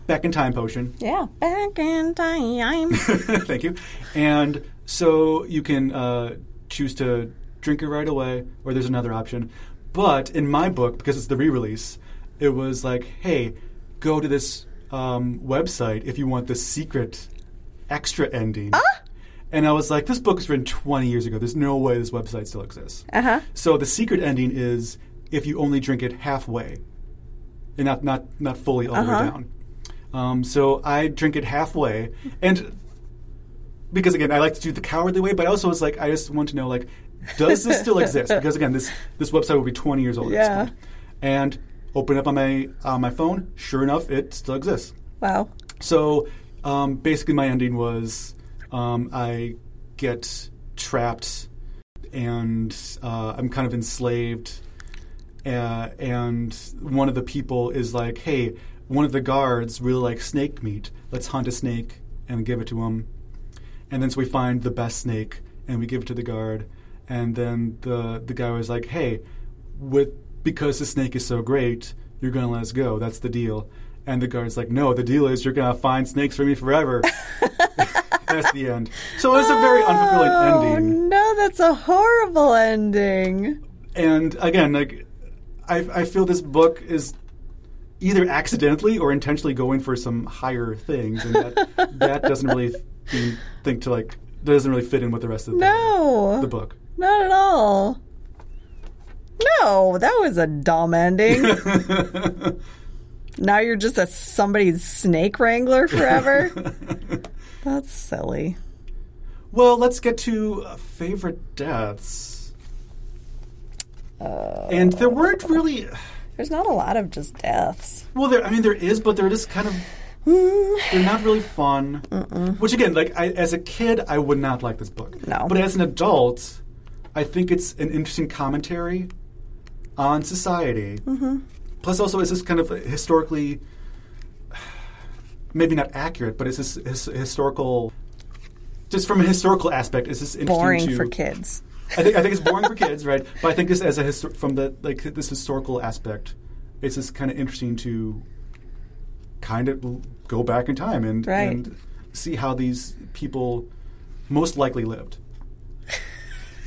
Speaker 2: back in time potion.
Speaker 1: Yeah. Back in time.
Speaker 2: Thank you. And so you can uh, choose to drink it right away, or there's another option. But in my book, because it's the re-release, it was like, hey, go to this um, website if you want the secret extra ending. And I was like, this book was written 20 years ago. There's no way this website still exists.
Speaker 1: Uh huh.
Speaker 2: So the secret ending is if you only drink it halfway, and not not not fully all the
Speaker 1: Uh-huh.
Speaker 2: way down. Um, so I drink it halfway, and because again, I like to do the cowardly way, but I also was like, I just want to know like, does this still exist? Because again, this this website will be 20 years old. at this
Speaker 1: Yeah.
Speaker 2: point. And open up on my on my phone. Sure enough, it still exists.
Speaker 1: Wow.
Speaker 2: So um, basically, my ending was um, I get trapped and uh, I'm kind of enslaved. Uh, and one of the people is like, "Hey, one of the guards really likes snake meat. Let's hunt a snake and give it to him." And then so we find the best snake and we give it to the guard. And then the the guy was like, "Hey, with because the snake is so great, you're gonna let us go. That's the deal." And the guard's like, "No, the deal is you're gonna find snakes for me forever." that's the end. So it's a very unfulfilling
Speaker 1: Oh,
Speaker 2: ending.
Speaker 1: no, that's a horrible ending.
Speaker 2: And again, like I, I feel this book is either accidentally or intentionally going for some higher things, and that that doesn't really th- think to like doesn't really fit in with the rest of the,
Speaker 1: No.
Speaker 2: the book.
Speaker 1: Not at all. No, that was a dumb ending. now you're just a somebody's snake wrangler forever. That's silly.
Speaker 2: Well, let's get to favorite deaths. And there weren't really.
Speaker 1: There's not a lot of just deaths.
Speaker 2: Well, there. I mean, there is, but they're just kind of. They're not really fun. Which again, like I, as a kid, I would not like this book.
Speaker 1: No.
Speaker 2: But as an adult, I think it's an interesting commentary on society.
Speaker 1: Mm-hmm.
Speaker 2: Plus, also, is this kind of historically, maybe not accurate, but it's this his, historical, just from a historical aspect, is this interesting
Speaker 1: Boring
Speaker 2: to,
Speaker 1: for kids.
Speaker 2: I think I think it's boring for kids, right? But I think this as a histo- from the like this historical aspect, it's just kind of interesting to kind of go back in time and
Speaker 1: Right.
Speaker 2: and see how these people most likely lived.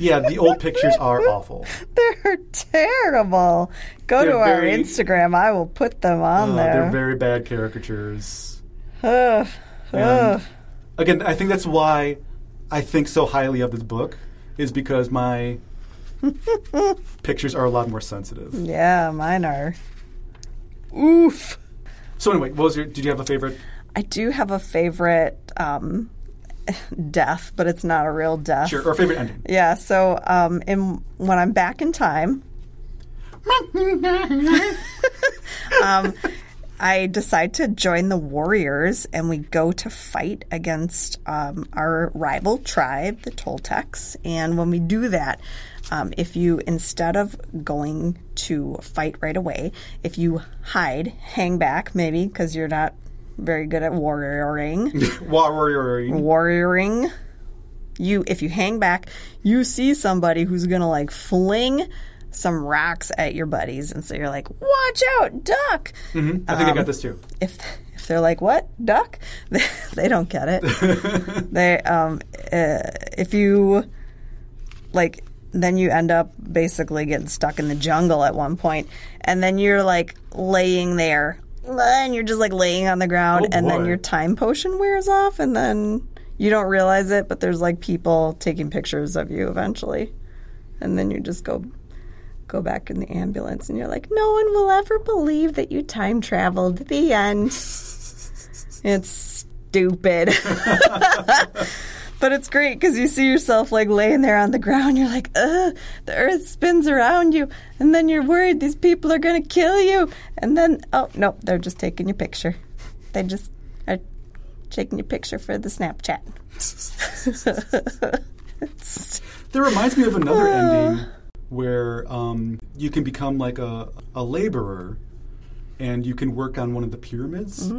Speaker 2: Yeah, the old pictures are awful.
Speaker 1: They're terrible. Go
Speaker 2: They're
Speaker 1: to our Instagram. I will put them on
Speaker 2: Uh,
Speaker 1: there.
Speaker 2: they're very bad caricatures.
Speaker 1: Ugh. Ugh.
Speaker 2: again, I think that's why I think so highly of this book is because my pictures are a lot more sensitive.
Speaker 1: Yeah, mine are. Oof.
Speaker 2: So anyway, what was your? Did you have a favorite?
Speaker 1: I do have a favorite um, death, but it's not a real death.
Speaker 2: Sure, or favorite ending?
Speaker 1: Yeah, so um, in, when I'm back in time, um, I decide to join the warriors and we go to fight against um, our rival tribe, the Toltecs. And when we do that, um, if you, instead of going to fight right away, if you hide, hang back maybe because you're not very good at warrioring,
Speaker 2: Warrior.
Speaker 1: warrioring. You, if you hang back, you see somebody who's gonna like fling some rocks at your buddies, and so you're like, "Watch out, duck!"
Speaker 2: I think I got this too.
Speaker 1: If if they're like, "What, duck?" They, don't get it. they um, uh, if you like, then you end up basically getting stuck in the jungle at one point, and then you're like laying there, and you're just like laying on the ground,
Speaker 2: Oh,
Speaker 1: and then your time potion wears off, and then you don't realize it, but there's like people taking pictures of you eventually, and then you just go go back in the ambulance, and you're like, no one will ever believe that you time traveled. The end. it's stupid. But it's great because you see yourself like laying there on the ground. You're like, ugh, the earth spins around you. And then you're worried these people are going to kill you. And then, oh, no, they're just taking your picture. They just are taking your picture for the Snapchat.
Speaker 2: that reminds me of another ending where um, you can become like a, a laborer and you can work on one of the pyramids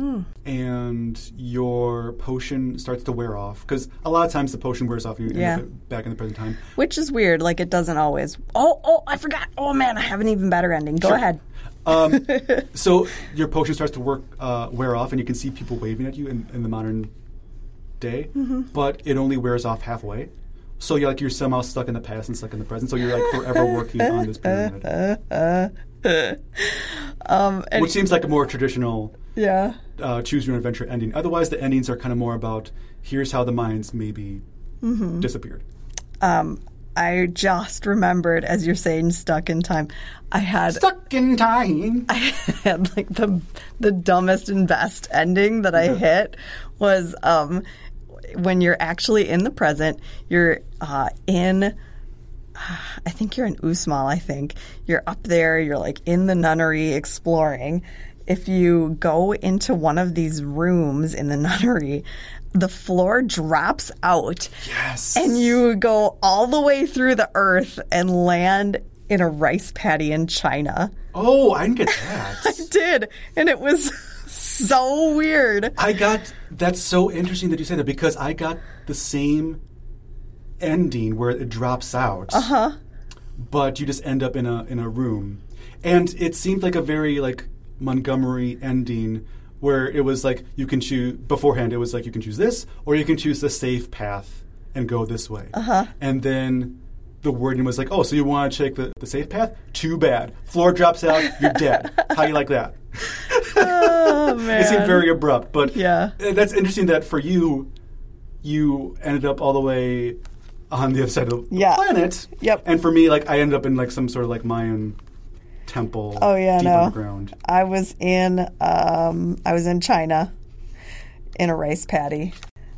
Speaker 2: and your potion starts to wear off because a lot of times the potion wears off and you
Speaker 1: Yeah.
Speaker 2: back in the present time.
Speaker 1: which is weird. Like, it doesn't always. Oh, oh, I forgot. Oh, man, I have an even better ending. Go
Speaker 2: Sure.
Speaker 1: ahead.
Speaker 2: Um, so your potion starts to work uh, wear off, and you can see people waving at you in, in the modern day,
Speaker 1: Mm-hmm.
Speaker 2: but it only wears off halfway. So you're like you're somehow stuck in the past and stuck in the present. So you're like forever working on this pyramid,
Speaker 1: Um,
Speaker 2: which seems like a more traditional
Speaker 1: yeah.
Speaker 2: uh, choose your own adventure ending. Otherwise, the endings are kind of more about here's how the mines maybe
Speaker 1: Mm-hmm.
Speaker 2: disappeared.
Speaker 1: Um, I just remembered as you're saying stuck in time. I had
Speaker 2: Stuck in time.
Speaker 1: I had like the the dumbest and best ending that I hit was um when you're actually in the present, you're uh, in I think you're in Uxmal, I think. You're up there, you're like in the nunnery exploring. If you go into one of these rooms in the nunnery, the floor drops out
Speaker 2: Yes.
Speaker 1: and you go all the way through the earth and land in a rice paddy in China.
Speaker 2: Oh, I didn't get that.
Speaker 1: I did and it was so weird.
Speaker 2: I got that's so interesting that you say that because I got the same ending where it drops out. Uh-huh. But you just end up in a in a room. And it seemed like a very like Montgomery ending where it was like you can choose beforehand it was like you can choose this or you can choose the safe path and go this way. Uh-huh. And then the wording was like, "Oh, so you want to take the, the safe path? Too bad. Floor drops out, you're dead. How do you like that?"
Speaker 1: Oh.
Speaker 2: It seemed very abrupt, but
Speaker 1: Yeah.
Speaker 2: uh, that's interesting that for you, you ended up all the way on the other side of the
Speaker 1: Yeah.
Speaker 2: planet.
Speaker 1: Yep.
Speaker 2: And for me, like I ended up in like some sort of like Mayan temple.
Speaker 1: Oh yeah,
Speaker 2: deep
Speaker 1: no.
Speaker 2: underground.
Speaker 1: I was in um I was in China in a rice paddy.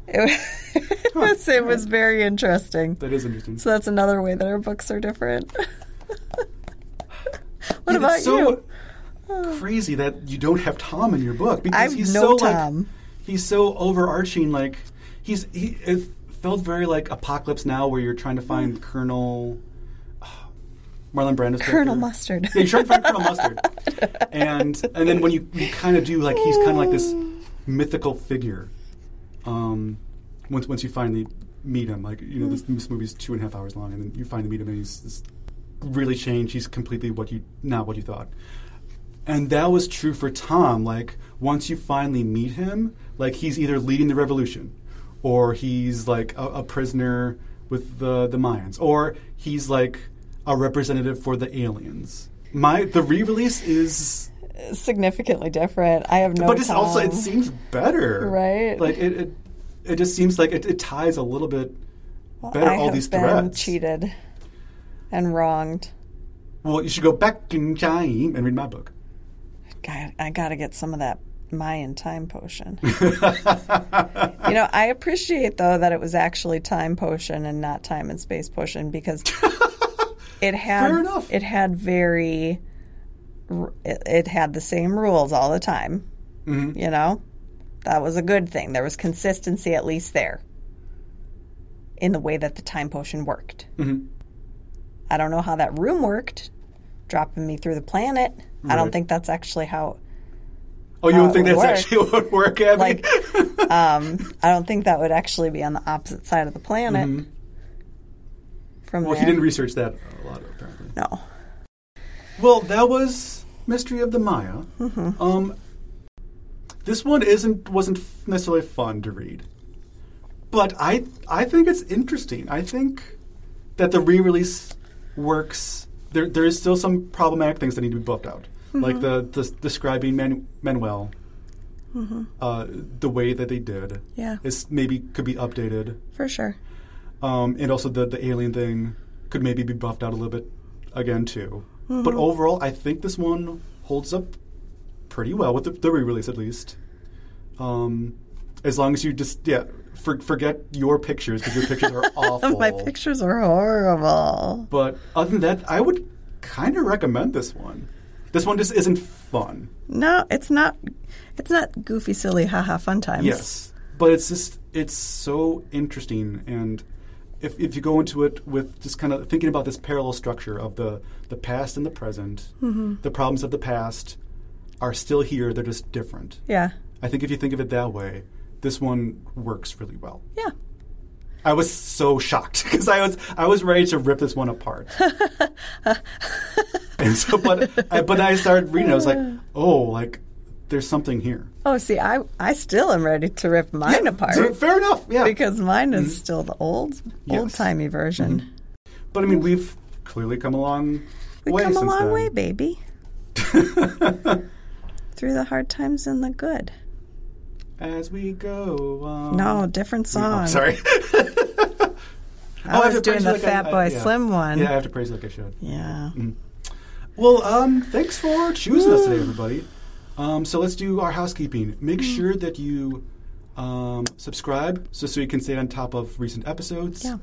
Speaker 1: It was it was, it was very interesting.
Speaker 2: That is interesting.
Speaker 1: So that's another way that our books are different. what
Speaker 2: Yeah,
Speaker 1: about
Speaker 2: so
Speaker 1: you?
Speaker 2: Crazy that you don't have Tom in your book because
Speaker 1: I have
Speaker 2: he's
Speaker 1: no
Speaker 2: so
Speaker 1: Tom.
Speaker 2: like he's so overarching. Like he's he it felt very like Apocalypse Now, where you're trying to find Colonel. Marlon Brando's
Speaker 1: Colonel. Mustard.
Speaker 2: Yeah, you're trying to find Colonel Mustard, and and then when you, you kind of do like he's kind of like this mythical figure. Um, once once you finally meet him, like you know this, this movie's two and a half hours long, and then you finally meet him, and he's, he's really changed. He's completely what you not what you thought. And that was true for Tom. Like once you finally meet him, like he's either leading the revolution, or he's like a, a prisoner with the the Mayans, or he's like a representative for the aliens. My the re-release is,
Speaker 1: Significantly different. I have no.
Speaker 2: but it's also it seems better,
Speaker 1: Right.
Speaker 2: Like it it, it just seems like it, it ties a little bit
Speaker 1: Well,
Speaker 2: better
Speaker 1: I
Speaker 2: all
Speaker 1: have
Speaker 2: these
Speaker 1: been
Speaker 2: threads.
Speaker 1: cheated and wronged.
Speaker 2: Well, you should go back in time and read my book.
Speaker 1: God, I got to get some of that Mayan time potion. you know, I appreciate though that it was actually time potion and not time and space potion because it had it had very it, it had the same rules all the time.
Speaker 2: Mhm.
Speaker 1: You know, that was a good thing. There was consistency at least there in the way that the time potion worked.
Speaker 2: Mhm.
Speaker 1: I don't know how that room worked, dropping me through the planet. I don't think that's actually how
Speaker 2: Oh, you don't think that's
Speaker 1: work.
Speaker 2: actually what would work, Abby?
Speaker 1: Like, um, I don't think that would actually be on the opposite side of the planet
Speaker 2: Mhm.
Speaker 1: from
Speaker 2: Well,
Speaker 1: there.
Speaker 2: he didn't research that a lot, apparently.
Speaker 1: no.
Speaker 2: Well, that was Mystery of the Maya.
Speaker 1: Mm-hmm.
Speaker 2: Um, this one isn't wasn't necessarily fun to read, but I I think it's interesting. I think that the re-release works. There there is still some problematic things that need to be buffed out, like the, the describing Man, Manuel. Uh, the way that they did
Speaker 1: Yeah,
Speaker 2: is maybe could be updated.
Speaker 1: for sure.
Speaker 2: Um, and also the the alien thing could maybe be buffed out a little bit again too. But overall, I think this one holds up pretty well with the, the re-release at least. Um, as long as you just yeah for, forget your pictures because your pictures are awful.
Speaker 1: My pictures are horrible.
Speaker 2: But other than that, I would kind of recommend this one. This one just isn't fun.
Speaker 1: No, it's not. It's not goofy, silly, haha, fun times.
Speaker 2: Yes, but it's just it's so interesting, and if if you go into it with just kind of thinking about this parallel structure of the the past and the present, mm-hmm. the problems of the past are still here; they're just different.
Speaker 1: Yeah.
Speaker 2: I think if you think of it that way, this one works really well.
Speaker 1: Yeah.
Speaker 2: I was so shocked because I was I was ready to rip this one apart. and so, but I, but I started reading. I was like, oh, like there's something here.
Speaker 1: Oh, see, I I still am ready to rip mine apart
Speaker 2: fair enough. Yeah,
Speaker 1: because mine is mm-hmm. still the old
Speaker 2: Yes.
Speaker 1: old timey version. Mm-hmm.
Speaker 2: But I mean, we've clearly come a long
Speaker 1: We
Speaker 2: way
Speaker 1: come a long
Speaker 2: then.
Speaker 1: way, baby. Through the hard times and the good.
Speaker 2: As we go on.
Speaker 1: No, different
Speaker 2: Oh,
Speaker 1: song.
Speaker 2: sorry.
Speaker 1: I
Speaker 2: Oh,
Speaker 1: was
Speaker 2: praise
Speaker 1: doing the
Speaker 2: like
Speaker 1: Fat
Speaker 2: I-
Speaker 1: Boy
Speaker 2: yeah.
Speaker 1: Slim one.
Speaker 2: Yeah, I have to praise like I should.
Speaker 1: Yeah.
Speaker 2: Well, um, thanks for choosing us today, everybody. Um, so let's do our housekeeping. Make
Speaker 1: Mm.
Speaker 2: sure that you um, subscribe so, so you can stay on top of recent episodes.
Speaker 1: Yeah.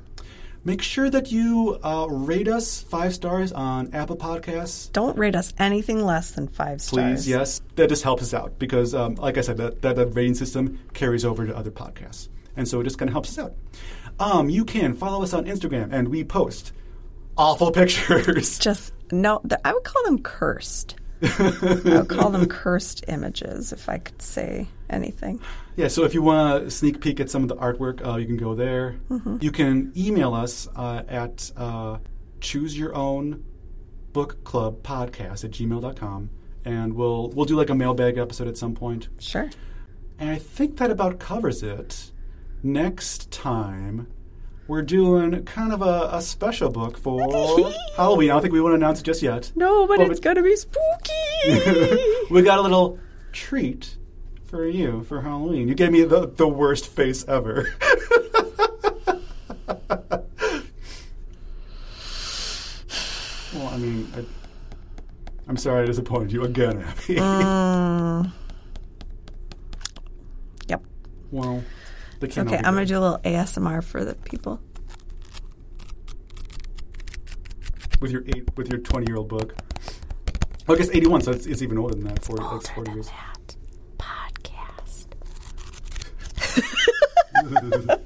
Speaker 2: Make sure that you uh, rate us five stars on Apple Podcasts.
Speaker 1: Don't rate us anything less than five stars.
Speaker 2: Please, yes. That just helps us out because, um, like I said, that, that, that rating system carries over to other podcasts. And so it just kind of helps us out. Um, you can follow us on Instagram, and we post awful pictures.
Speaker 1: Just no. th- I would call them cursed. I would call them cursed images if I could say anything.
Speaker 2: Yeah, so if you want to sneak peek at some of the artwork, uh, you can go there. You can email us uh, at uh, choose your own book club podcast at gmail.com and we'll we'll do like a mailbag episode at some point.
Speaker 1: Sure.
Speaker 2: And I think that about covers it. Next time, we're doing kind of a, a special book for Halloween. I don't think we want to announce it just yet.
Speaker 1: No, but
Speaker 2: Well,
Speaker 1: it's gonna be spooky.
Speaker 2: we got a little treat for you for Halloween. You gave me the, the worst face ever. well, I mean, I, I'm sorry I disappointed you again, Abby.
Speaker 1: Mm. Yep.
Speaker 2: well,
Speaker 1: Okay, I'm gonna do a little ASMR for the people.
Speaker 2: with your eight with your 20 year old book. Well, I guess 81, so it's, it's even older than that. 40, like 40 years.
Speaker 1: that podcast.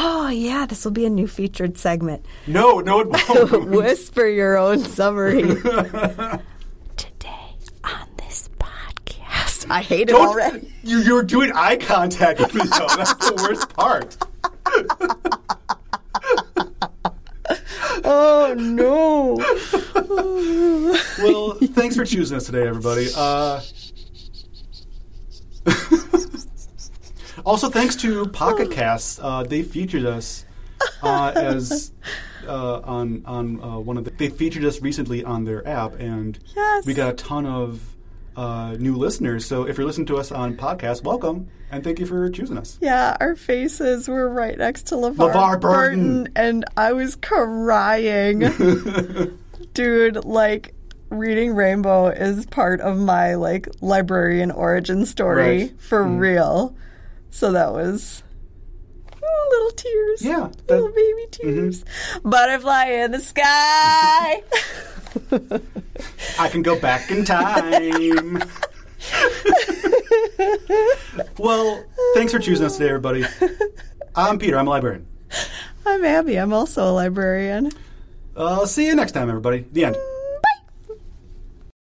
Speaker 1: Oh yeah, this will be a new featured segment.
Speaker 2: No, no, it won't.
Speaker 1: Whisper your own summary. Today on this podcast. I hate it
Speaker 2: Don't-
Speaker 1: already.
Speaker 2: You, you're doing eye contact with me, though. That's the worst part.
Speaker 1: Oh no.
Speaker 2: Well, thanks for choosing us today, everybody. Uh, also, thanks to Pocket Casts. Uh, they featured us uh, as uh, on on uh, one of the. They featured us recently on their app, and
Speaker 1: Yes.
Speaker 2: we got a ton of uh, new listeners. So, if you're listening to us on podcast, welcome and thank you for choosing us.
Speaker 1: Yeah, our faces were right next to LeVar,
Speaker 2: LeVar Burton.
Speaker 1: and I was crying. Dude, like reading Rainbow is part of my like librarian origin story
Speaker 2: Right.
Speaker 1: for real. So that was oh, little tears.
Speaker 2: Yeah,
Speaker 1: Little baby tears. Butterfly in the sky.
Speaker 2: I can go back in time. well, thanks for choosing us today, everybody. I'm Peter. I'm a librarian.
Speaker 1: I'm Abby. I'm also a librarian.
Speaker 2: I'll uh, see you next time, everybody. The end.